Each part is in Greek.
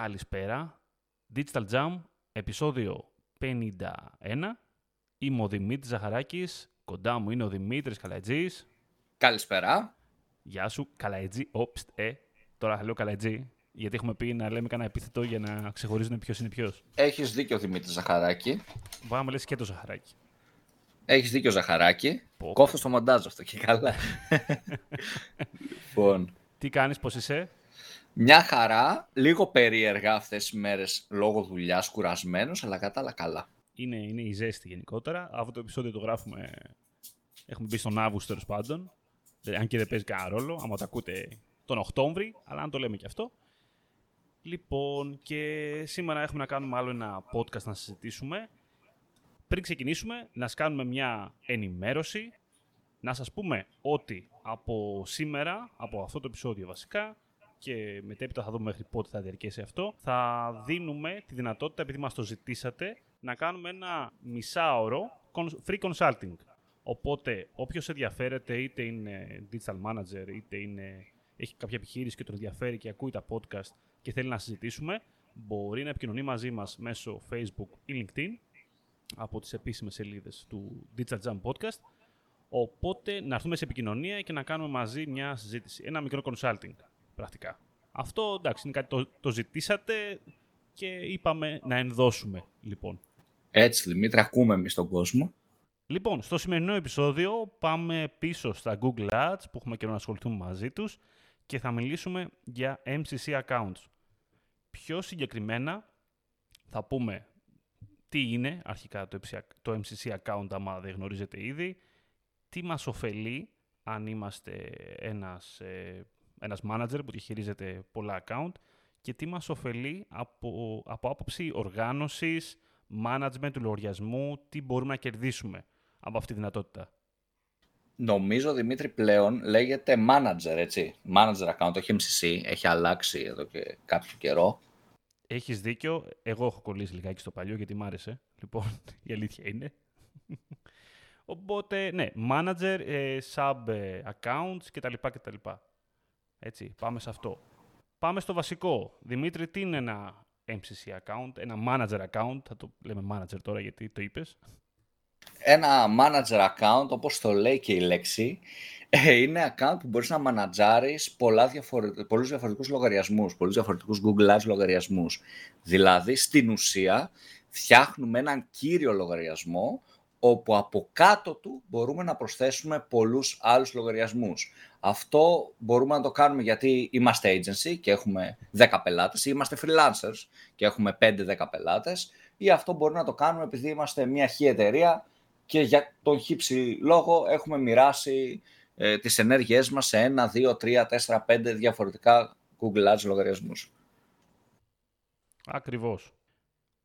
Καλησπέρα. Digital Jam, επεισόδιο 51. Είμαι ο Δημήτρης Ζαχαράκης. Κοντά μου είναι ο Δημήτρης Καλατζής. Καλησπέρα. Γεια σου, Καλατζή. Όπστ, ε. Τώρα λέω Καλατζή. Γιατί έχουμε πει να λέμε κανένα επίθετο για να ξεχωρίζουν ποιος είναι ποιος. Έχεις δίκιο, Δημήτρη Ζαχαράκη. Πάμε λες και το Ζαχαράκη. Έχεις δίκιο, Ζαχαράκη. Κόφτω στο μοντάζ αυτό και καλά. λοιπόν. Τι κάνεις, πώς είσαι; Μια χαρά, λίγο περίεργα αυτές τις μέρες λόγω δουλειάς κουρασμένος, αλλά κατά άλλα καλά. Είναι, είναι η ζέστη γενικότερα. Αυτό το επεισόδιο το γράφουμε, έχουμε μπει στον Αύγουστο τέλος πάντων. Αν και δεν παίζει κανένα ρόλο, άμα το ακούτε τον Οκτώβρη, αλλά αν το λέμε και αυτό. Λοιπόν, και σήμερα έχουμε να κάνουμε άλλο ένα podcast να συζητήσουμε. Πριν ξεκινήσουμε, να σας κάνουμε μια ενημέρωση. Να σας πούμε ότι από σήμερα, από αυτό το επεισόδιο βασικά, και μετέπειτα θα δούμε μέχρι πότε θα διαρκέσει αυτό, θα δίνουμε τη δυνατότητα, επειδή μας το ζητήσατε, να κάνουμε ένα μισάωρο free consulting. Οπότε, όποιος ενδιαφέρεται, είτε είναι digital manager, είτε είναι, έχει κάποια επιχείρηση και τον ενδιαφέρει και ακούει τα podcast και θέλει να συζητήσουμε, μπορεί να επικοινωνεί μαζί μας μέσω Facebook ή LinkedIn από τις επίσημες σελίδες του Digital Jam Podcast. Οπότε να έρθουμε σε επικοινωνία και να κάνουμε μαζί μια συζήτηση. Ένα μικρό consulting πρακτικά. Αυτό εντάξει, είναι κάτι το, το ζητήσατε και είπαμε να ενδώσουμε λοιπόν. Έτσι Δημήτρη, ακούμε εμείς τον κόσμο. Λοιπόν, στο σημερινό επεισόδιο πάμε πίσω στα Google Ads που έχουμε καιρό να ασχοληθούμε μαζί τους και θα μιλήσουμε για MCC accounts. Πιο συγκεκριμένα θα πούμε τι είναι αρχικά το MCC account άμα δεν γνωρίζετε ήδη, τι μας ωφελεί αν είμαστε ένας ε, ένας manager που διαχειρίζεται πολλά account και τι μας ωφελεί από, από άποψη οργάνωσης, management του λογαριασμού, τι μπορούμε να κερδίσουμε από αυτή τη δυνατότητα. Νομίζω, Δημήτρη, πλέον λέγεται manager, έτσι. Manager account, όχι MCC. Έχει αλλάξει εδώ και κάποιο καιρό. Έχεις δίκιο. Εγώ έχω κολλήσει λιγάκι στο παλιό γιατί μ' άρεσε. Λοιπόν, η αλήθεια είναι. Οπότε, ναι, manager, ε, sub ε, accounts κτλ. κτλ. Έτσι, πάμε σε αυτό. Πάμε στο βασικό. Δημήτρη, τι είναι ένα MCC account, ένα manager account, θα το λέμε manager τώρα γιατί το είπες. Ένα manager account, όπως το λέει και η λέξη, ε, είναι account που μπορείς να μανατζάρεις πολλά διαφορε... πολλούς διαφορετικούς λογαριασμούς, πολλούς διαφορετικούς Google Ads λογαριασμούς. Δηλαδή, στην ουσία, φτιάχνουμε έναν κύριο λογαριασμό όπου από κάτω του μπορούμε να προσθέσουμε πολλούς άλλους λογαριασμούς. Αυτό μπορούμε να το κάνουμε γιατί είμαστε agency και έχουμε 10 πελάτες ή είμαστε freelancers και έχουμε 5-10 πελάτες ή αυτό μπορούμε να το κάνουμε επειδή είμαστε μια χή εταιρεία και για τον χύψη λόγο έχουμε μοιράσει ε, τις ενέργειές μας σε 1, 2, 3, 4, 5 διαφορετικά Google Ads λογαριασμούς. Ακριβώς.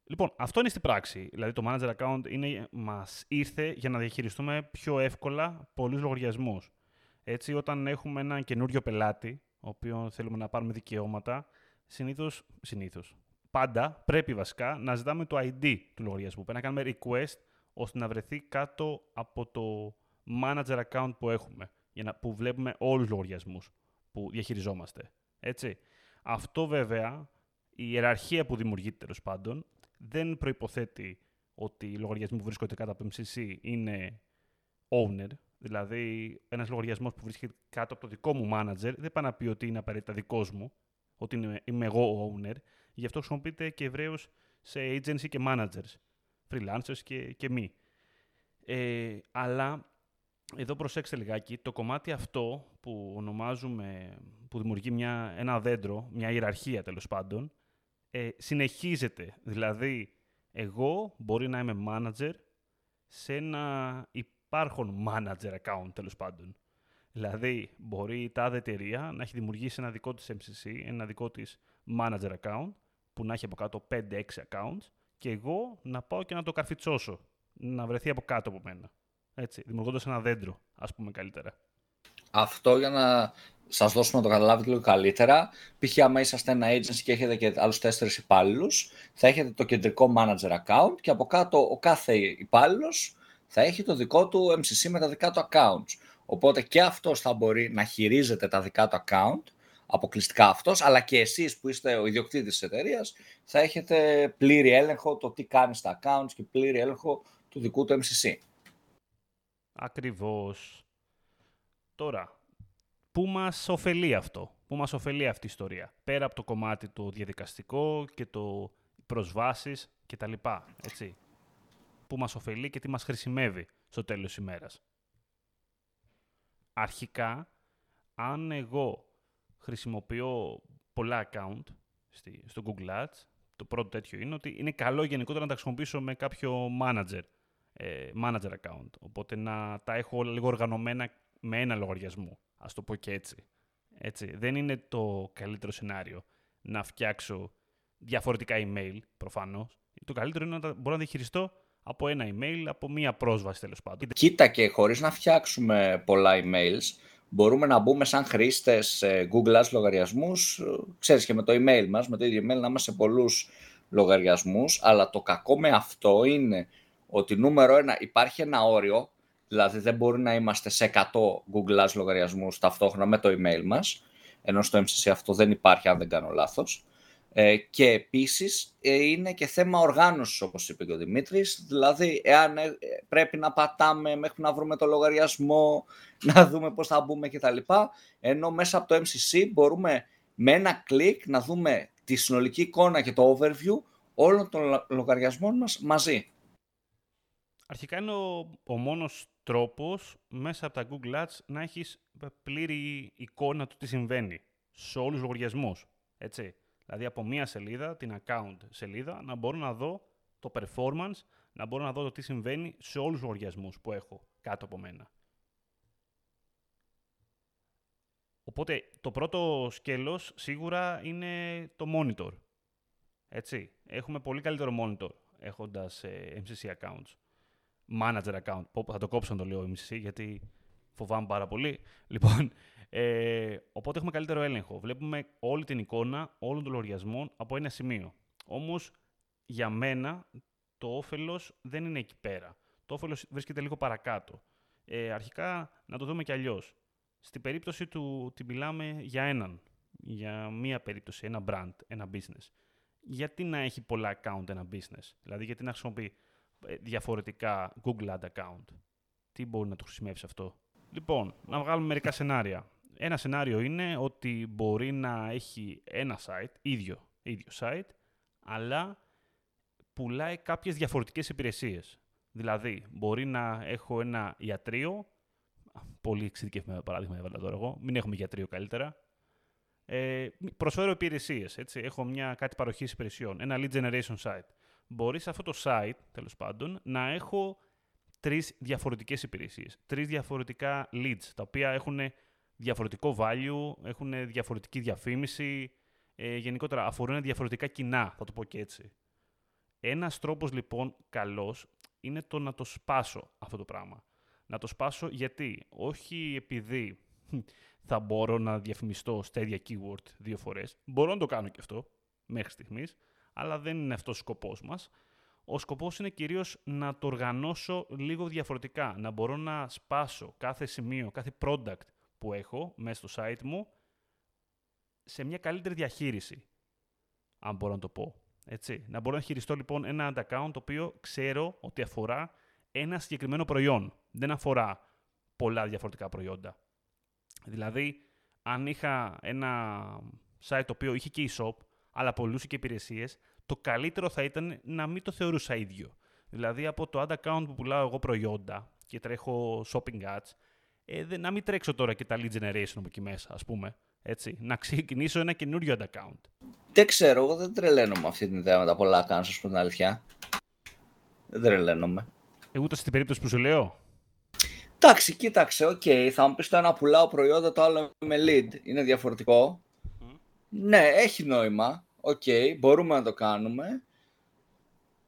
Λοιπόν, αυτό είναι στην πράξη. Δηλαδή το manager account είναι, μας ήρθε για να διαχειριστούμε πιο εύκολα πολλούς λογαριασμούς. Έτσι, όταν έχουμε έναν καινούριο πελάτη, ο οποίο θέλουμε να πάρουμε δικαιώματα, συνήθως, συνήθως, πάντα πρέπει βασικά να ζητάμε το ID του λογαριασμού. Πρέπει να κάνουμε request ώστε να βρεθεί κάτω από το manager account που έχουμε, για να, που βλέπουμε όλους τους λογαριασμούς που διαχειριζόμαστε. Έτσι. Αυτό βέβαια, η ιεραρχία που δημιουργείται τέλος πάντων, δεν προϋποθέτει ότι οι λογαριασμοί που βρίσκονται κάτω από το MCC είναι owner. Δηλαδή, ένας λογαριασμός που βρίσκεται κάτω από το δικό μου manager δεν πάει να πει ότι είναι απαραίτητα δικός μου, ότι είμαι, είμαι εγώ owner. Γι' αυτό χρησιμοποιείται και ευρέως σε agency και managers, freelancers και, και μη. Ε, αλλά εδώ προσέξτε λιγάκι, το κομμάτι αυτό που ονομάζουμε, που δημιουργεί μια, ένα δέντρο, μια ιεραρχία τέλος πάντων, ε, συνεχίζεται. Δηλαδή, εγώ μπορεί να είμαι manager σε ένα υπάρχον manager account, τέλος πάντων. Δηλαδή, μπορεί η τάδε εταιρεία να έχει δημιουργήσει ένα δικό της MCC, ένα δικό της manager account, που να έχει από κάτω 5-6 accounts, και εγώ να πάω και να το καρφιτσώσω, να βρεθεί από κάτω από μένα. Έτσι, δημιουργώντας ένα δέντρο, ας πούμε καλύτερα. Αυτό για να σας δώσουμε να το καταλάβετε λίγο καλύτερα. Π.χ. άμα είσαστε ένα agency και έχετε και άλλους τέσσερις υπάλληλους, θα έχετε το κεντρικό manager account και από κάτω ο κάθε υπάλληλος θα έχει το δικό του MCC με τα δικά του accounts. Οπότε και αυτός θα μπορεί να χειρίζεται τα δικά του account, αποκλειστικά αυτός, αλλά και εσείς που είστε ο ιδιοκτήτης της εταιρείας θα έχετε πλήρη έλεγχο το τι κάνεις στα accounts και πλήρη έλεγχο του δικού του MCC. Ακριβώς. Τώρα, πού μας ωφελεί αυτό, πού μας ωφελεί αυτή η ιστορία, πέρα από το κομμάτι το διαδικαστικό και το προσβάσεις και τα λοιπά, έτσι. Πού μας ωφελεί και τι μας χρησιμεύει στο τέλος της ημέρας. Αρχικά, αν εγώ χρησιμοποιώ πολλά account στο Google Ads, το πρώτο τέτοιο είναι ότι είναι καλό γενικότερα να τα χρησιμοποιήσω με κάποιο manager, ε, manager account. Οπότε να τα έχω λίγο οργανωμένα με ένα λογαριασμό, ας το πω και έτσι. έτσι. Δεν είναι το καλύτερο σενάριο να φτιάξω διαφορετικά email, προφανώς. Το καλύτερο είναι να μπορώ να διαχειριστώ από ένα email, από μία πρόσβαση τέλος πάντων. Κοίτα και χωρίς να φτιάξουμε πολλά emails, μπορούμε να μπούμε σαν χρήστες σε Google Ads λογαριασμούς, ξέρεις και με το email μας, με το ίδιο email να είμαστε σε πολλούς λογαριασμούς, αλλά το κακό με αυτό είναι ότι νούμερο ένα υπάρχει ένα όριο, δηλαδή δεν μπορεί να είμαστε σε 100 Google Ads λογαριασμούς ταυτόχρονα με το email μας, ενώ στο MCC αυτό δεν υπάρχει αν δεν κάνω λάθος. Ε, και επίσης ε, είναι και θέμα οργάνωσης όπως είπε και ο Δημήτρης, δηλαδή εάν ε, πρέπει να πατάμε μέχρι να βρούμε το λογαριασμό, να δούμε πώς θα μπούμε κτλ. Ενώ μέσα από το MCC μπορούμε με ένα κλικ να δούμε τη συνολική εικόνα και το overview όλων των λογαριασμών μας μαζί. Αρχικά είναι ο, ο μόνος τρόπος μέσα από τα Google Ads να έχεις πλήρη εικόνα του τι συμβαίνει σε όλους τους λογαριασμούς. Έτσι. Δηλαδή από μία σελίδα, την account σελίδα, να μπορώ να δω το performance, να μπορώ να δω το τι συμβαίνει σε όλους τους λογαριασμούς που έχω κάτω από μένα. Οπότε το πρώτο σκέλος σίγουρα είναι το monitor. Έτσι. Έχουμε πολύ καλύτερο monitor έχοντας ε, MCC accounts. Manager account. Θα το κόψω να το λέω MCC γιατί φοβάμαι πάρα πολύ. Λοιπόν, ε, οπότε έχουμε καλύτερο έλεγχο. Βλέπουμε όλη την εικόνα όλων των λογαριασμών από ένα σημείο. Όμως για μένα το όφελος δεν είναι εκεί πέρα. Το όφελος βρίσκεται λίγο παρακάτω. Ε, αρχικά να το δούμε κι αλλιώς. Στην περίπτωση του ότι μιλάμε για έναν, για μία περίπτωση, ένα brand, ένα business. Γιατί να έχει πολλά account ένα business, δηλαδή γιατί να χρησιμοποιεί ε, διαφορετικά Google Ad account; Τι μπορεί να το χρησιμεύσει αυτό; Λοιπόν, να βγάλουμε μερικά σενάρια. Ένα σενάριο είναι ότι μπορεί να έχει ένα site, ίδιο, ίδιο site, αλλά πουλάει κάποιες διαφορετικές υπηρεσίες. Δηλαδή, μπορεί να έχω ένα ιατρείο, πολύ εξειδικευμένο παράδειγμα έβαλα τώρα εγώ, μην έχουμε ιατρείο καλύτερα, ε, προσφέρω υπηρεσίες. Έχω μια κάτι παροχής υπηρεσιών, ένα lead generation site. Μπορείς σε αυτό το site, τέλος πάντων, να έχω τρεις διαφορετικές υπηρεσίες. Τρεις διαφορετικά leads, τα οποία έχουν διαφορετικό value, έχουν διαφορετική διαφήμιση, ε, γενικότερα αφορούν διαφορετικά κοινά, θα το πω και έτσι. Ένας τρόπος λοιπόν καλός είναι το να το σπάσω αυτό το πράγμα. Να το σπάσω γιατί, όχι επειδή θα μπορώ να διαφημιστώ στα ίδια keyword δύο φορές. Μπορώ να το κάνω και αυτό μέχρι στιγμής, αλλά δεν είναι αυτός ο σκοπός μας. Ο σκοπός είναι κυρίως να το οργανώσω λίγο διαφορετικά, να μπορώ να σπάσω κάθε σημείο, κάθε product που έχω μέσα στο site μου σε μια καλύτερη διαχείριση, αν μπορώ να το πω. Έτσι. Να μπορώ να χειριστώ λοιπόν ένα ad account το οποίο ξέρω ότι αφορά ένα συγκεκριμένο προϊόν. Δεν αφορά πολλά διαφορετικά προϊόντα. Δηλαδή, αν είχα ένα site το οποίο είχε και e-shop, αλλά πολλούσε και υπηρεσίες, το καλύτερο θα ήταν να μην το θεωρούσα ίδιο. Δηλαδή, από το ad account που πουλάω εγώ προϊόντα και τρέχω shopping ads, ε, να μην τρέξω τώρα και τα lead generation από εκεί μέσα, ας πούμε. Έτσι, να ξεκινήσω ένα καινούριο ad account. Δεν ξέρω, εγώ δεν τρελαίνομαι αυτή την ιδέα με τα πολλά accounts, ας πούμε την αλήθεια. Δεν τρελαίνομαι. Εγώ ούτε στην περίπτωση που σου λέω. Εντάξει, κοίταξε, οκ. Okay. Θα μου πεις το ένα πουλάω προϊόντα, το άλλο με lead. Είναι διαφορετικό. Ναι, έχει νόημα. Οκ, okay, μπορούμε να το κάνουμε.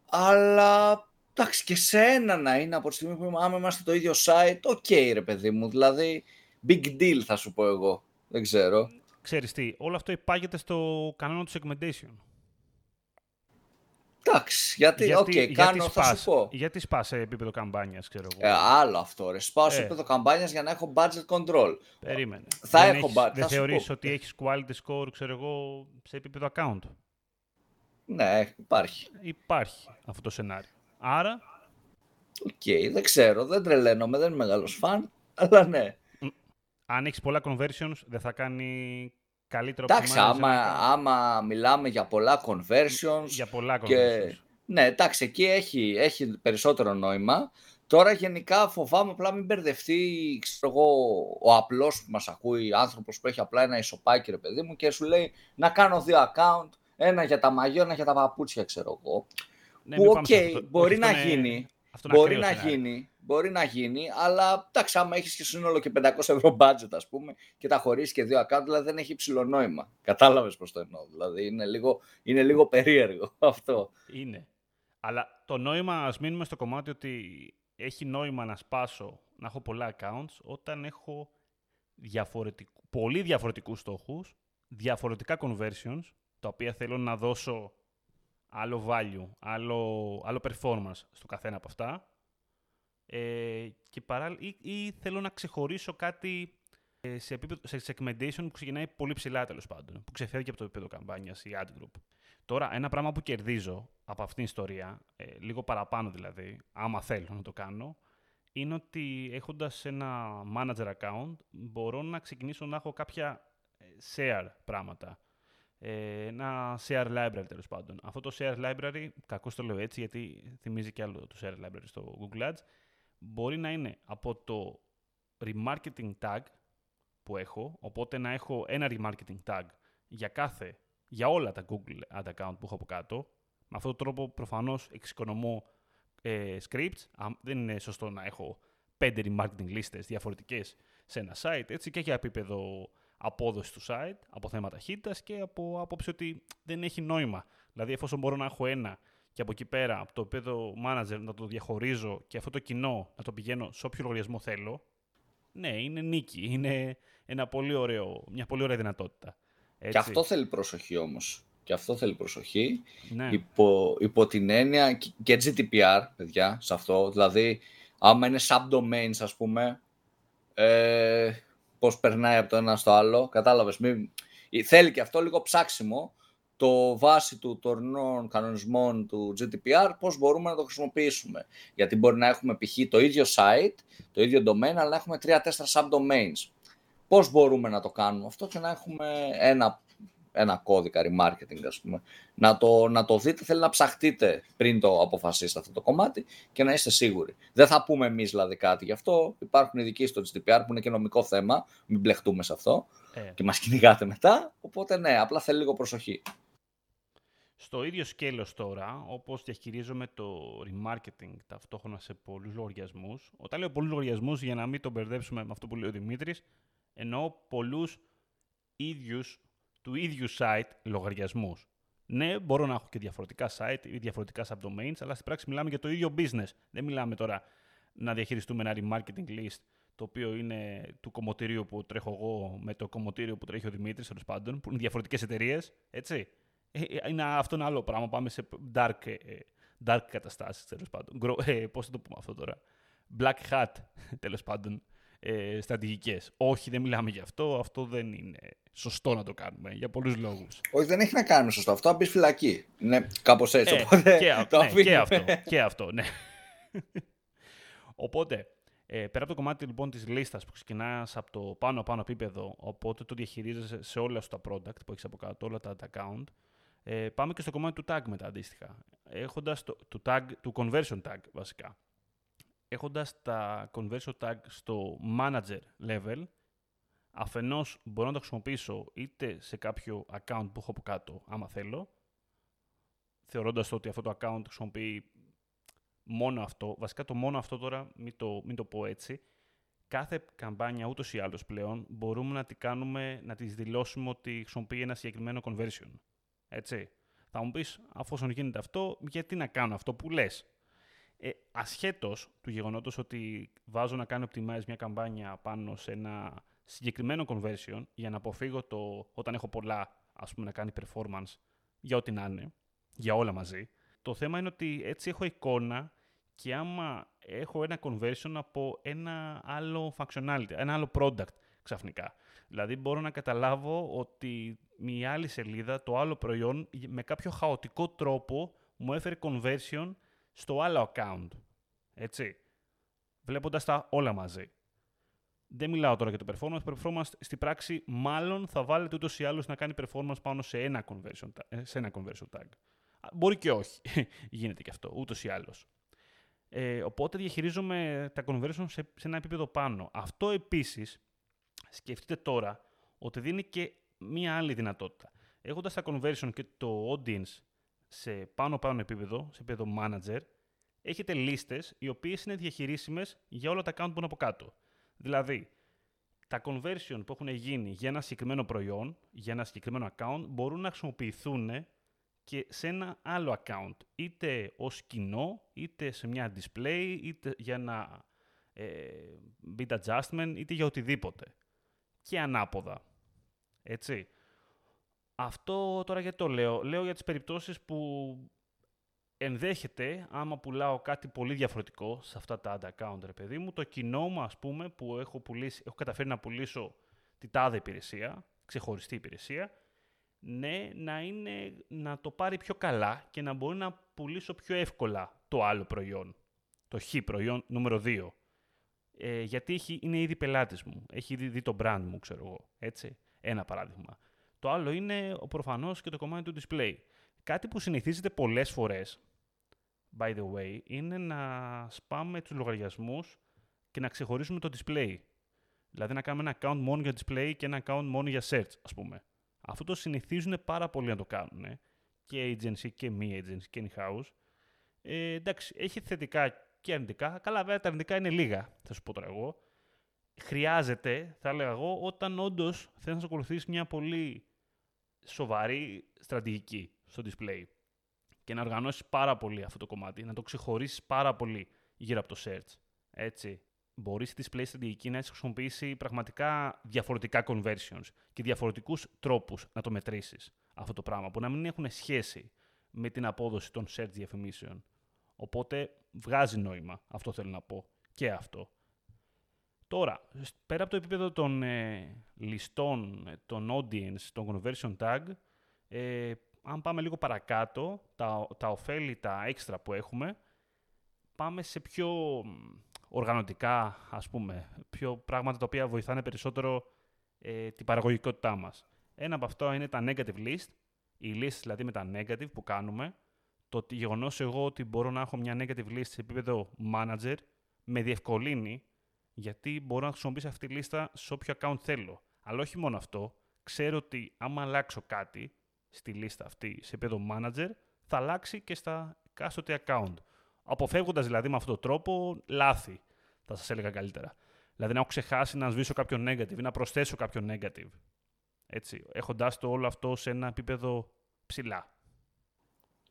Αλλά Εντάξει, και σε ένα να είναι από τη στιγμή που άμα είμαστε το ίδιο site, οκ okay, ρε παιδί μου, δηλαδή big deal θα σου πω εγώ, δεν ξέρω. Ξέρεις τι, όλο αυτό υπάγεται στο κανόνα του segmentation. Εντάξει, γιατί, γιατί, okay, κάνω, θα σου πω. Γιατί σπάς σε επίπεδο καμπάνιας, ξέρω εγώ. Ε, άλλο αυτό, ρε. Σπάω σε ε. επίπεδο καμπάνιας για να έχω budget control. Περίμενε. Θα δεν έχω budget. Δεν θεωρείς ότι έχεις quality score, ξέρω εγώ, σε επίπεδο account; Ναι, υπάρχει. Υπάρχει αυτό το σενάριο. Άρα; Οκ, okay, δεν ξέρω, δεν τρελαίνομαι, δεν είμαι μεγάλος φαν, αλλά ναι. Αν έχεις πολλά conversions, δεν θα κάνει καλύτερο Εντάξει, άμα, άμα μιλάμε για πολλά conversions. Για πολλά conversions. Και... Ναι, εντάξει, εκεί έχει, έχει περισσότερο νόημα. Τώρα γενικά φοβάμαι απλά μην μπερδευτεί ξέρω εγώ, ο απλός που μας ακούει, άνθρωπος που έχει απλά ένα eshop-άκι, ρε παιδί μου, και σου λέει να κάνω δύο account, ένα για τα μαγιό, ένα για τα παπούτσια, ξέρω εγώ. Ναι, που, OK, okay, μπορεί να γίνει. μπορεί να γίνει, μπορεί να γίνει, αλλά εντάξει, άμα έχεις και σύνολο και 500 ευρώ budget, ας πούμε, και τα χωρίσει και δύο account, δηλαδή δεν έχει ψηλό νόημα. Κατάλαβες πώς το εννοώ. Δηλαδή είναι λίγο, είναι λίγο περίεργο αυτό. Είναι. Αλλά το νόημα, ας μείνουμε στο κομμάτι ότι έχει νόημα να σπάσω, να έχω πολλά accounts, όταν έχω διαφορετικού, πολύ διαφορετικούς στόχους, διαφορετικά conversions, τα οποία θέλω να δώσω άλλο value, άλλο, άλλο performance στο καθένα από αυτά, ε, και παράλληλα, ή, ή, θέλω να ξεχωρίσω κάτι ε, σε, επίπεδο, σε segmentation που ξεκινάει πολύ ψηλά τέλος πάντων, που ξεφεύγει από το επίπεδο καμπάνιας ή ad group. Τώρα, ένα πράγμα που κερδίζω από αυτήν την ιστορία, ε, λίγο παραπάνω δηλαδή, άμα θέλω να το κάνω, είναι ότι έχοντας ένα manager account μπορώ να ξεκινήσω να έχω κάποια ε, share πράγματα. Ε, ένα share library τέλος πάντων. Αυτό το share library, κακώς το λέω έτσι γιατί θυμίζει και άλλο το share library στο Google Ads, μπορεί να είναι από το remarketing tag που έχω, οπότε να έχω ένα remarketing tag για κάθε για όλα τα Google Ad account που έχω από κάτω. Με αυτόν τον τρόπο προφανώς εξοικονομώ ε, scripts. δεν είναι σωστό να έχω πέντε remarketing λίστες διαφορετικές σε ένα site, έτσι και για επίπεδο απόδοση του site, από θέματα ταχύτητα και από άποψη ότι δεν έχει νόημα. Δηλαδή, εφόσον μπορώ να έχω ένα και από εκεί πέρα, από το επίπεδο manager, να το διαχωρίζω και αυτό το κοινό να το πηγαίνω σε όποιο λογαριασμό θέλω, ναι, είναι νίκη. Είναι ένα πολύ ωραίο, μια πολύ ωραία δυνατότητα. Και αυτό θέλει προσοχή όμως. Και αυτό θέλει προσοχή. Ναι. Υπό, υπό την έννοια και GDPR, παιδιά, σε αυτό. Δηλαδή, άμα είναι subdomains, ας πούμε, ε, πώς περνάει από το ένα στο άλλο. Κατάλαβες. Μην... Θέλει και αυτό λίγο ψάξιμο το βάση του τωρινών κανονισμών του GDPR, πώς μπορούμε να το χρησιμοποιήσουμε. Γιατί μπορεί να έχουμε π.χ. το ίδιο site, το ίδιο domain, αλλά να έχουμε τρία-τέσσερα subdomains πώς μπορούμε να το κάνουμε αυτό και να έχουμε ένα, ένα κώδικα remarketing, ας πούμε. Να το, να το δείτε, θέλει να ψαχτείτε πριν το αποφασίσετε αυτό το κομμάτι και να είστε σίγουροι. Δεν θα πούμε εμείς δηλαδή κάτι γι' αυτό. Υπάρχουν ειδικοί στο GDPR που είναι και νομικό θέμα, μην μπλεχτούμε σε αυτό ε. και μας κυνηγάτε μετά. Οπότε ναι, απλά θέλει λίγο προσοχή. Στο ίδιο σκέλος τώρα, όπως διαχειρίζομαι το remarketing ταυτόχρονα σε πολλούς λογαριασμούς, όταν λέω πολλούς λογαριασμούς για να μην τον μπερδέψουμε με αυτό που λέει ο Δημήτρης, εννοώ πολλούς ίδιους του ίδιου site λογαριασμούς. Ναι, μπορώ να έχω και διαφορετικά site ή διαφορετικά subdomains, αλλά στην πράξη μιλάμε για το ίδιο business. Δεν μιλάμε τώρα να διαχειριστούμε ένα remarketing list το οποίο είναι του κομμωτηρίου που τρέχω εγώ με το κομμωτήριο που τρέχει ο Δημήτρης, τέλος πάντων, που είναι διαφορετικές εταιρείες. Έτσι. Ε, ε, είναι, αυτό είναι άλλο πράγμα. Πάμε σε dark, ε, dark καταστάσεις, τέλος πάντων. Πώς θα το πούμε αυτό τώρα. Black hat, τέλος πάντων ε, στρατηγικές. Όχι, δεν μιλάμε γι' αυτό. Αυτό δεν είναι σωστό να το κάνουμε για πολλούς λόγους. Όχι, δεν έχει να κάνουμε σωστό. Αυτό να μπει φυλακή. Είναι κάπως έτσι. Ε, οπότε, και, α, ναι, και αυτό. Και αυτό, ναι. οπότε, ε, πέρα από το κομμάτι λοιπόν της λίστας που ξεκινάς από το πάνω-πάνω επίπεδο, οπότε το διαχειρίζεσαι σε όλα σου τα product που έχεις από κάτω, όλα τα, account, ε, πάμε και στο κομμάτι του tag μετά αντίστοιχα. Έχοντας το, το tag, του conversion tag βασικά έχοντας τα conversion tag στο manager level, αφενός μπορώ να το χρησιμοποιήσω είτε σε κάποιο account που έχω από κάτω, άμα θέλω, θεωρώντας ότι αυτό το account χρησιμοποιεί μόνο αυτό. Βασικά το μόνο αυτό τώρα, μην το, μην το πω έτσι, κάθε καμπάνια ούτως ή άλλως πλέον μπορούμε να τη κάνουμε, να της δηλώσουμε ότι χρησιμοποιεί ένα συγκεκριμένο conversion. Έτσι. Θα μου πεις, αφού γίνεται αυτό, γιατί να κάνω αυτό που λες; Ε, ασχέτως του γεγονότος ότι βάζω να κάνω optimize μια καμπάνια πάνω σε ένα συγκεκριμένο conversion για να αποφύγω το όταν έχω πολλά ας πούμε να κάνει performance για ό,τι να είναι, για όλα μαζί, Το θέμα είναι ότι έτσι έχω εικόνα και άμα έχω ένα conversion από ένα άλλο functionality, ένα άλλο product ξαφνικά. Δηλαδή μπορώ να καταλάβω ότι μια άλλη σελίδα, το άλλο προϊόν, με κάποιο χαοτικό τρόπο μου έφερε conversion στο άλλο account. Έτσι. Βλέποντας τα όλα μαζί. Δεν μιλάω τώρα για το performance. Performance στην πράξη μάλλον θα βάλετε ούτως ή άλλως να κάνει performance πάνω σε ένα conversion, ε, σε ένα conversion tag. Μπορεί και όχι. Γίνεται και αυτό, ούτως ή άλλως. Ε, οπότε διαχειρίζομαι τα conversion σε, σε ένα επίπεδο πάνω. Αυτό επίσης, σκεφτείτε τώρα, ότι δίνει και μία άλλη δυνατότητα. Έχοντας τα conversion και το audience σε πάνω-πάνω επίπεδο, σε επίπεδο manager, έχετε λίστες οι οποίες είναι διαχειρίσιμες για όλα τα account που είναι από κάτω. Δηλαδή, τα conversion που έχουν γίνει για ένα συγκεκριμένο προϊόν, για ένα συγκεκριμένο account, μπορούν να χρησιμοποιηθούν και σε ένα άλλο account, είτε ως κοινό, είτε σε μια display, είτε για ένα ε, bit adjustment, είτε για οτιδήποτε. Και ανάποδα. Έτσι. Αυτό τώρα γιατί το λέω. Λέω για τις περιπτώσεις που ενδέχεται, άμα πουλάω κάτι πολύ διαφορετικό σε αυτά τα ad account, ρε παιδί μου, το κοινό μου, ας πούμε, που έχω, πουλήσει, έχω καταφέρει να πουλήσω τη τάδε υπηρεσία, ξεχωριστή υπηρεσία, ναι, να, είναι, να το πάρει πιο καλά και να μπορεί να πουλήσω πιο εύκολα το άλλο προϊόν. Το χ προϊόν νούμερο 2. Ε, γιατί έχει, είναι ήδη πελάτης μου. Έχει ήδη δει το brand μου, ξέρω εγώ. Έτσι. Ένα παράδειγμα. Το άλλο είναι ο προφανώς και το κομμάτι του display. Κάτι που συνηθίζεται πολλές φορές, by the way, είναι να σπάμε τους λογαριασμούς και να ξεχωρίσουμε το display. Δηλαδή να κάνουμε ένα account μόνο για display και ένα account μόνο για search, ας πούμε. Αυτό το συνηθίζουν πάρα πολύ να το κάνουν. Και agency και μη agency και in-house. Ε, εντάξει, έχει θετικά και αρνητικά. Καλά, βέβαια τα αρνητικά είναι λίγα, θα σου πω τώρα εγώ. Χρειάζεται, θα έλεγα εγώ, όταν όντως θέλει να ακολουθήσεις μια πολύ σοβαρή στρατηγική στο display και να οργανώσεις πάρα πολύ αυτό το κομμάτι, να το ξεχωρίσεις πάρα πολύ γύρω από το search. Έτσι μπορείς στη display στρατηγική να έχεις χρησιμοποιήσει πραγματικά διαφορετικά conversions και διαφορετικούς τρόπους να το μετρήσεις αυτό το πράγμα, που να μην έχουν σχέση με την απόδοση των search διαφημίσεων. Οπότε βγάζει νόημα, αυτό θέλω να πω, και αυτό. Τώρα, πέρα από το επίπεδο των ε, ληστών, των audience, των conversion tag, ε, αν πάμε λίγο παρακάτω, τα, τα ωφέλη, τα έξτρα που έχουμε, πάμε σε πιο οργανωτικά, ας πούμε, πιο πράγματα τα οποία βοηθάνε περισσότερο ε, την παραγωγικότητά μας. Ένα από αυτά είναι τα negative list, οι list δηλαδή με τα negative που κάνουμε, το γεγονός εγώ ότι μπορώ να έχω μια negative list σε επίπεδο manager με διευκολύνει γιατί μπορώ να χρησιμοποιήσω αυτή τη λίστα σε όποιο account θέλω. Αλλά όχι μόνο αυτό, ξέρω ότι άμα αλλάξω κάτι στη λίστα αυτή σε επίπεδο manager, θα αλλάξει και στα εκάστοτε account. Αποφεύγοντας δηλαδή με αυτόν τον τρόπο λάθη, θα σας έλεγα καλύτερα. Δηλαδή να έχω ξεχάσει να σβήσω κάποιο negative ή να προσθέσω κάποιο negative. Έτσι, έχοντας το όλο αυτό σε ένα επίπεδο ψηλά.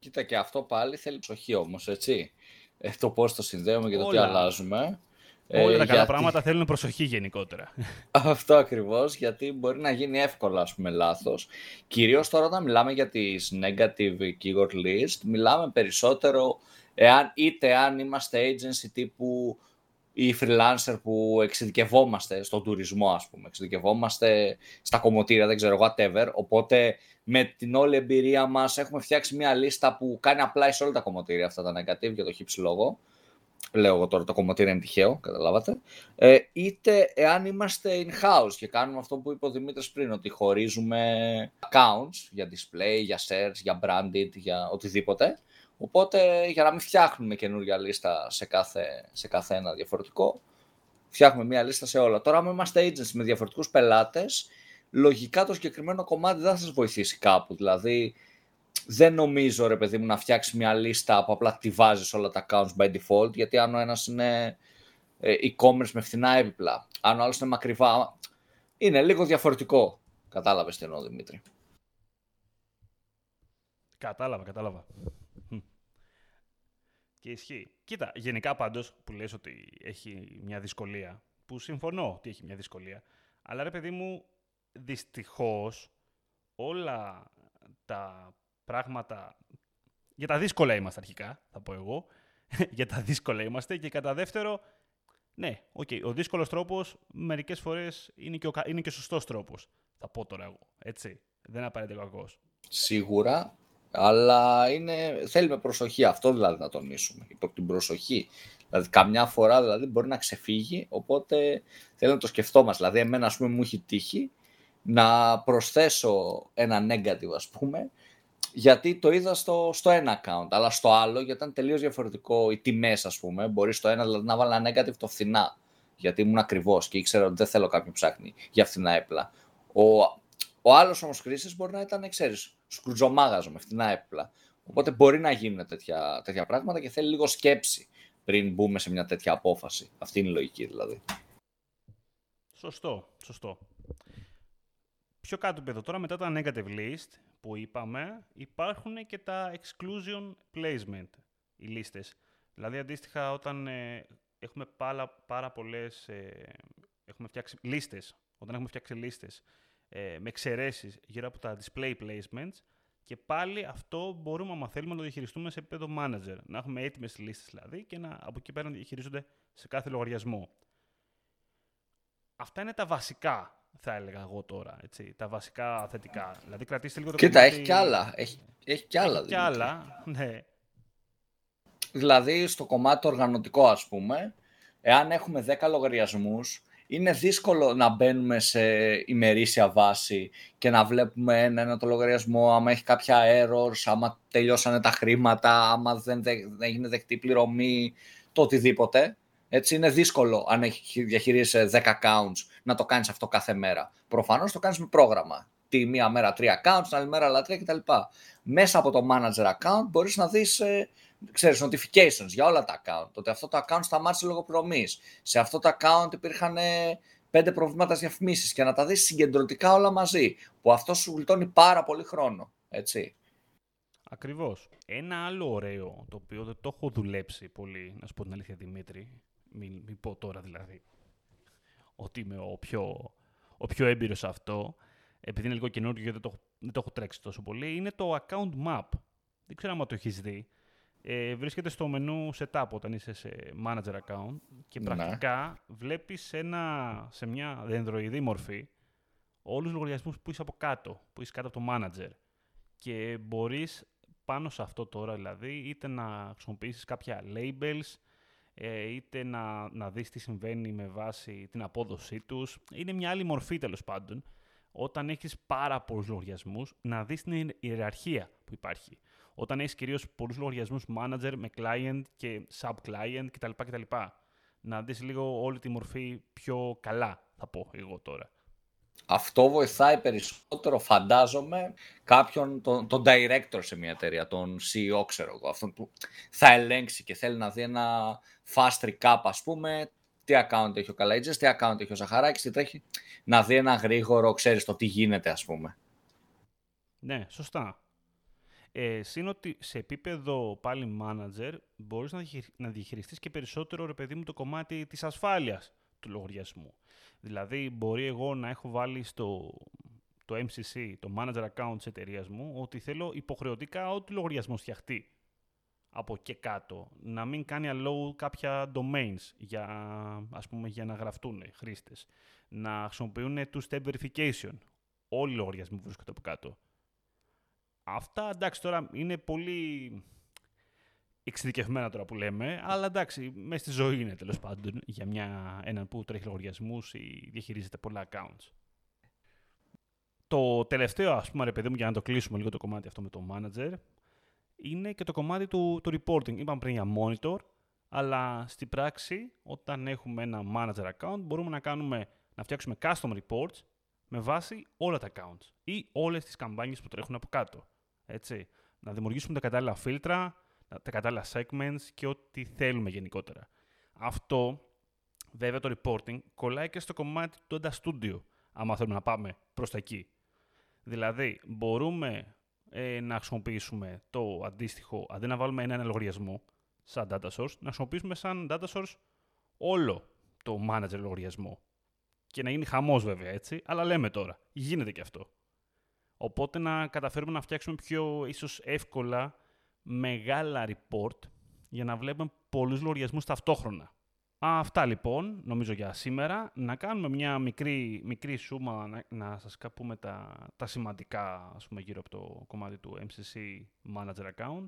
Κοίτα και αυτό πάλι θέλει προσοχή όμως, έτσι. Ε, το πώς το συνδέουμε και το τι αλλάζουμε. Ε, Όλα τα καλά πράγματα θέλουν προσοχή γενικότερα. Αυτό ακριβώς, γιατί μπορεί να γίνει εύκολα, ας πούμε, λάθος. Κυρίως τώρα όταν μιλάμε για τις negative keyword list, μιλάμε περισσότερο εάν, είτε αν είμαστε agency τύπου ή freelancer που εξειδικευόμαστε στον τουρισμό, ας πούμε, εξειδικευόμαστε στα κομμωτήρια, δεν ξέρω, whatever, οπότε με την όλη εμπειρία μας έχουμε φτιάξει μια λίστα που κάνει απλά σε όλα τα κομμωτήρια αυτά τα negative για το χύψη λόγο, λέω εγώ τώρα το κομμωτήριο είναι τυχαίο, καταλάβατε, ε, είτε εάν είμαστε in-house και κάνουμε αυτό που είπε ο Δημήτρης πριν, ότι χωρίζουμε accounts για display, για search, για branded, για οτιδήποτε, Οπότε για να μην φτιάχνουμε καινούργια λίστα σε κάθε, σε κάθε ένα διαφορετικό, φτιάχνουμε μία λίστα σε όλα. Τώρα, αν είμαστε agents με διαφορετικούς πελάτες, λογικά το συγκεκριμένο κομμάτι δεν θα σας βοηθήσει κάπου. Δηλαδή, δεν νομίζω, ρε παιδί μου, να φτιάξεις μια λίστα που απλά τη βάζεις όλα τα accounts by default, γιατί αν ο ένας είναι ε, e-commerce με φθηνά έπιπλα, αν ο άλλος είναι μακριβά, είναι λίγο διαφορετικό. Κατάλαβες τι εννοώ, Δημήτρη. Κατάλαβα, κατάλαβα. Και ισχύει. Κοίτα, γενικά πάντως που λες ότι έχει μια δυσκολία, που συμφωνώ ότι έχει μια δυσκολία, αλλά ρε παιδί μου, δυστυχώς όλα τα πράγματα για τα δύσκολα είμαστε αρχικά, θα πω εγώ. για τα δύσκολα είμαστε. Και κατά δεύτερο, ναι, okay, ο δύσκολος τρόπος μερικές φορές είναι και ο, είναι και ο σωστός τρόπος. Θα πω τώρα εγώ, έτσι. Δεν απαραίτητα κακός. Σίγουρα, αλλά είναι, θέλει προσοχή. Αυτό δηλαδή να τονίσουμε. Υπό την προσοχή. Δηλαδή, καμιά φορά δηλαδή, μπορεί να ξεφύγει, οπότε θέλω να το σκεφτόμαστε. Δηλαδή, εμένα, ας πούμε, μου έχει τύχει να προσθέσω ένα negative, ας πούμε, γιατί το είδα στο, στο ένα account, αλλά στο άλλο, γιατί ήταν τελείως διαφορετικό οι τιμές, ας πούμε, μπορεί στο ένα δηλαδή, να βάλω ένα negative το φθηνά, γιατί ήμουν ακριβώς και ήξερα ότι δεν θέλω κάποιον ψάχνει για φθηνά έπλα. Ο, ο άλλος όμως χρήστη μπορεί να ήταν, ξέρεις, σκρουτζομάγαζο με φθηνά έπλα. Οπότε μπορεί να γίνουν τέτοια, τέτοια πράγματα και θέλει λίγο σκέψη πριν μπούμε σε μια τέτοια απόφαση. Αυτή είναι η λογική δηλαδή. Σωστό, σωστό. Πιο κάτω εδώ τώρα, μετά τα negative list που είπαμε, υπάρχουν και τα exclusion placement, οι λίστες. Δηλαδή, αντίστοιχα, όταν ε, έχουμε πάρα, πάρα πολλές, ε, έχουμε φτιάξει λίστες, όταν έχουμε φτιάξει λίστες ε, με εξαιρέσεις γύρω από τα display placements, και πάλι αυτό μπορούμε, αν θέλουμε, να το διαχειριστούμε σε επίπεδο manager. Να έχουμε έτοιμες λίστες δηλαδή και να, από εκεί πέρα να διαχειρίζονται σε κάθε λογαριασμό. Αυτά είναι τα βασικά, θα έλεγα εγώ τώρα. Έτσι, τα βασικά θετικά. Δηλαδή, κρατήστε λίγο το Κοίτα, έχει κι άλλα. Έχει, έχει κι άλλα. Έχει κι άλλα, ναι. Δηλαδή, στο κομμάτι οργανωτικό, ας πούμε, εάν έχουμε 10 λογαριασμούς, είναι δύσκολο να μπαίνουμε σε ημερήσια βάση και να βλέπουμε ένα-ένα το λογαριασμό, άμα έχει κάποια errors, άμα τελειώσανε τα χρήματα, άμα δεν, δεν έγινε δεκτή πληρωμή, το οτιδήποτε. Έτσι είναι δύσκολο αν έχει διαχειρίζεσαι 10 accounts να το κάνεις αυτό κάθε μέρα. Προφανώς το κάνεις με πρόγραμμα. Τη μία μέρα τρία accounts, την άλλη μέρα άλλα τρία κτλ. Μέσα από το manager account μπορείς να δεις ε, ξέρεις, notifications για όλα τα account. Ότι αυτό το account σταμάτησε λόγω προμής. Σε αυτό το account υπήρχαν ε, πέντε προβλήματα διαφημίσεις και να τα δεις συγκεντρωτικά όλα μαζί. Που αυτό σου γλιτώνει πάρα πολύ χρόνο. Έτσι. Ακριβώς. Ένα άλλο ωραίο, το οποίο δεν το έχω δουλέψει πολύ, να σου πω την αλήθεια Δημήτρη, μην, μην πω τώρα δηλαδή, ότι είμαι ο πιο, ο πιο έμπειρος σε αυτό, επειδή είναι λίγο καινούργιο και δεν το, δεν το έχω τρέξει τόσο πολύ, είναι το account map. Δεν ξέρω αν το έχεις δει ε, βρίσκεται στο μενού setup όταν είσαι σε manager account και ναι. πρακτικά βλέπεις ένα, σε μια δενδροειδή μορφή όλους τους λογαριασμούς που είσαι από κάτω, που είσαι κάτω από το manager. Και μπορείς πάνω σε αυτό τώρα δηλαδή είτε να χρησιμοποιήσεις κάποια labels ε, είτε να, να δεις τι συμβαίνει με βάση την απόδοσή τους. Είναι μια άλλη μορφή τέλος πάντων όταν έχεις πάρα πολλούς λογαριασμούς να δεις την ιεραρχία που υπάρχει όταν έχεις κυρίως πολλούς λογαριασμούς manager με client και sub-client κτλ. κτλ. Να δεις λίγο όλη τη μορφή πιο καλά, θα πω εγώ τώρα. Αυτό βοηθάει περισσότερο, φαντάζομαι, κάποιον, τον, τον director σε μια εταιρεία, τον CEO, ξέρω εγώ, αυτόν που θα ελέγξει και θέλει να δει ένα fast recap, ας πούμε, τι account έχει ο Καλαϊτζές, τι account έχει ο Ζαχαράκης, τι τρέχει, να δει ένα γρήγορο, ξέρεις το τι γίνεται, ας πούμε. Ναι, σωστά. Ε, ότι σε επίπεδο πάλι manager μπορείς να, να διαχειριστείς και περισσότερο ρε παιδί μου το κομμάτι της ασφάλειας του λογαριασμού. Δηλαδή μπορεί εγώ να έχω βάλει στο το MCC, το manager account της εταιρείας μου, ότι θέλω υποχρεωτικά ό,τι λογαριασμό φτιαχτεί από και κάτω. Να μην κάνει allow κάποια domains για, ας πούμε, για να γραφτούν χρήστες. Να χρησιμοποιούν two-step verification. Όλοι οι λογαριασμοί που βρίσκονται από κάτω. Αυτά εντάξει τώρα είναι πολύ εξειδικευμένα τώρα που λέμε, αλλά εντάξει, μέσα στη ζωή είναι τέλος πάντων για μια, έναν που τρέχει λογαριασμούς ή διαχειρίζεται πολλά accounts. Το τελευταίο, ας πούμε, ρε παιδί μου, για να το κλείσουμε λίγο το κομμάτι αυτό με το manager, είναι και το κομμάτι του, του reporting. Είπαμε πριν για monitor, αλλά στην πράξη, όταν έχουμε ένα manager account, μπορούμε να, κάνουμε, να φτιάξουμε custom reports με βάση όλα τα accounts ή όλες τις καμπάνιες που τρέχουν από κάτω. Έτσι. Να δημιουργήσουμε τα κατάλληλα φίλτρα, τα κατάλληλα segments και ό,τι θέλουμε γενικότερα. Αυτό, βέβαια το reporting, κολλάει και στο κομμάτι του Data Studio, άμα θέλουμε να πάμε προς τα εκεί. Δηλαδή, μπορούμε ε, να χρησιμοποιήσουμε το αντίστοιχο, αντί να βάλουμε ένα, ένα λογαριασμό σαν data source, να χρησιμοποιήσουμε σαν data source όλο το manager λογαριασμό. Και να γίνει χαμός βέβαια έτσι, αλλά λέμε τώρα, γίνεται και αυτό. Οπότε να καταφέρουμε να φτιάξουμε πιο ίσως εύκολα μεγάλα report για να βλέπουμε πολλούς λογαριασμούς ταυτόχρονα. Αυτά λοιπόν, νομίζω για σήμερα. Να κάνουμε μια μικρή, μικρή σούμα, να, να σας πούμε τα, τα σημαντικά ας πούμε, γύρω από το κομμάτι του MCC Manager Account.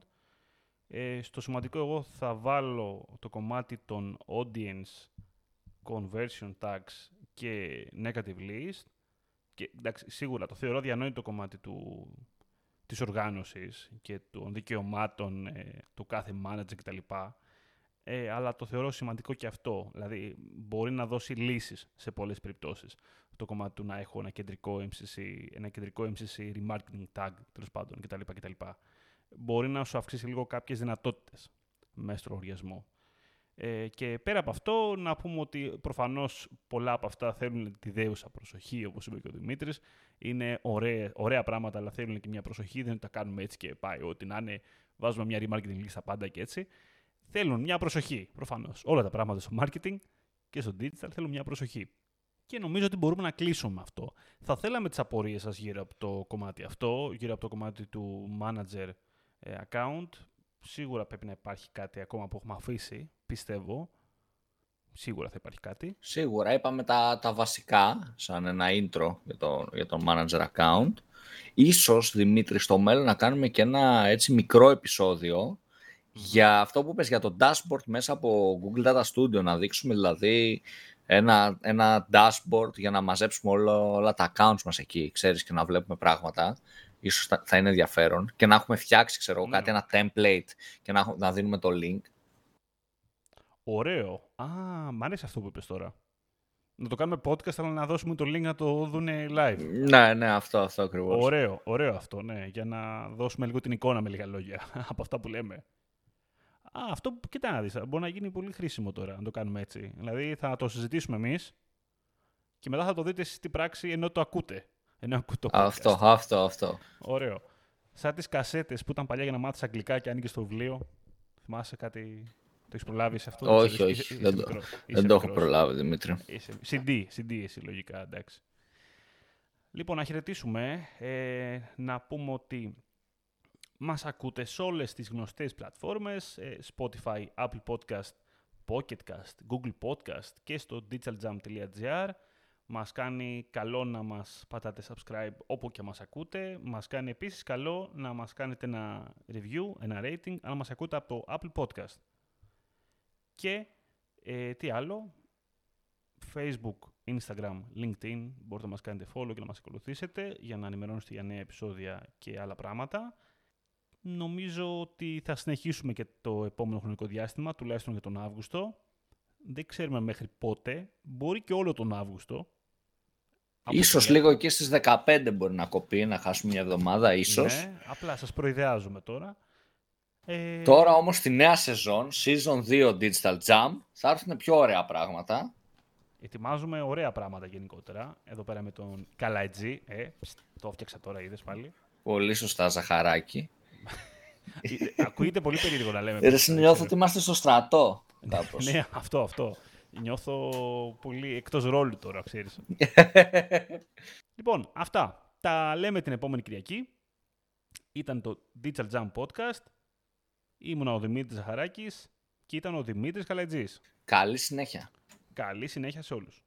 Ε, στο σημαντικό εγώ θα βάλω το κομμάτι των Audience Conversion Tags και Negative List. Και, εντάξει, σίγουρα το θεωρώ διανόητο κομμάτι του, της οργάνωσης και των δικαιωμάτων ε, του κάθε manager κτλ. Ε, αλλά το θεωρώ σημαντικό και αυτό. Δηλαδή, μπορεί να δώσει λύσεις σε πολλές περιπτώσεις. Το κομμάτι του να έχω ένα κεντρικό MCC, ένα κεντρικό MCC remarketing tag, τέλος πάντων, κτλ, κτλ. Μπορεί να σου αυξήσει λίγο κάποιες δυνατότητες μέσα στο λογαριασμό. Ε, και πέρα από αυτό, να πούμε ότι προφανώς πολλά από αυτά θέλουν τη δέουσα προσοχή, όπως είπε και ο Δημήτρης. Είναι ωραία, ωραία πράγματα, αλλά θέλουν και μια προσοχή. Δεν τα κάνουμε έτσι και πάει. Ό,τι να είναι, βάζουμε μια remarketing λίστα πάντα και έτσι. Θέλουν μια προσοχή, προφανώς. Όλα τα πράγματα στο marketing και στο digital θέλουν μια προσοχή. Και νομίζω ότι μπορούμε να κλείσουμε αυτό. Θα θέλαμε τις απορίες σας γύρω από το κομμάτι αυτό, γύρω από το κομμάτι του manager ε, account. Σίγουρα πρέπει να υπάρχει κάτι ακόμα που έχουμε αφήσει, πιστεύω. Σίγουρα θα υπάρχει κάτι. Σίγουρα, είπαμε τα, τα βασικά, σαν ένα intro για το, για το manager account. Ίσως, Δημήτρη, στο μέλλον να κάνουμε και ένα έτσι μικρό επεισόδιο για αυτό που πες για το dashboard μέσα από Google Data Studio, να δείξουμε δηλαδή ένα, ένα dashboard για να μαζέψουμε όλα, όλα τα accounts μας εκεί, ξέρεις, και να βλέπουμε πράγματα ίσως θα, είναι ενδιαφέρον και να έχουμε φτιάξει, ξέρω, κάτι, ναι. ένα template και να, να δίνουμε το link. Ωραίο. Α, μ' αρέσει αυτό που είπες τώρα. Να το κάνουμε podcast, αλλά να δώσουμε το link να το δουν live. Ναι, ναι, αυτό, αυτό ακριβώς. Ωραίο, ωραίο αυτό, ναι. Για να δώσουμε λίγο την εικόνα με λίγα λόγια από αυτά που λέμε. Α, αυτό, κοιτά να δεις, μπορεί να γίνει πολύ χρήσιμο τώρα, να το κάνουμε έτσι. Δηλαδή θα το συζητήσουμε εμείς και μετά θα το δείτε στην πράξη ενώ το ακούτε. Ενώ το αυτό, αυτό, αυτό. Ωραίο. Σαν τις κασέτες που ήταν παλιά για να μάθεις αγγλικά και άνοιγες το βιβλίο. Θυμάσαι κάτι. Το έχεις προλάβει σε αυτό; Όχι, όχι. Είσαι, δεν, το, δεν το έχω προλάβει, Δημήτρη. Είσαι, CD, CD εσύ λογικά, εντάξει. Λοιπόν, να χαιρετήσουμε. Ε, να πούμε ότι μας ακούτε σε όλες τις γνωστές πλατφόρμες, ε, Spotify, Apple Podcast, Pocketcast, Google Podcast και στο digitaljump.gr. Μας κάνει καλό να μας πατάτε subscribe όπου και μας ακούτε. Μας κάνει επίσης καλό να μας κάνετε ένα review, ένα rating, αν μας ακούτε από το Apple Podcast. Και ε, τι άλλο, Facebook, Instagram, LinkedIn, μπορείτε να μας κάνετε follow και να μας ακολουθήσετε για να ενημερώνεστε για νέα επεισόδια και άλλα πράγματα. Νομίζω ότι θα συνεχίσουμε και το επόμενο χρονικό διάστημα, τουλάχιστον για τον Αύγουστο. Δεν ξέρουμε μέχρι πότε. Μπορεί και όλο τον Αύγουστο. Ίσως λίγο εκεί στις 15 μπορεί να κοπεί, να χάσουμε μια εβδομάδα, ίσως. Ναι, απλά σας προειδεάζουμε τώρα. Ε... Τώρα όμως στη νέα σεζόν, Season 2 Digital Jam, θα έρθουν πιο ωραία πράγματα. Ετοιμάζουμε ωραία πράγματα γενικότερα. Εδώ πέρα με τον Καλατζή. Ε, το έφτιαξα τώρα, είδες πάλι. Πολύ σωστά, Ζαχαράκι. Ε, ακούγεται πολύ περίεργο να λέμε. Ε, νιώθω ότι είμαστε στο στρατό. ναι, αυτό, αυτό. Νιώθω πολύ εκτός ρόλου τώρα, ξέρεις. λοιπόν, αυτά. Τα λέμε την επόμενη Κυριακή. Ήταν το Digital Jam Podcast. Ήμουνα ο Δημήτρης Ζαχαράκης και ήταν ο Δημήτρης Καλατζής. Καλή συνέχεια. Καλή συνέχεια σε όλους.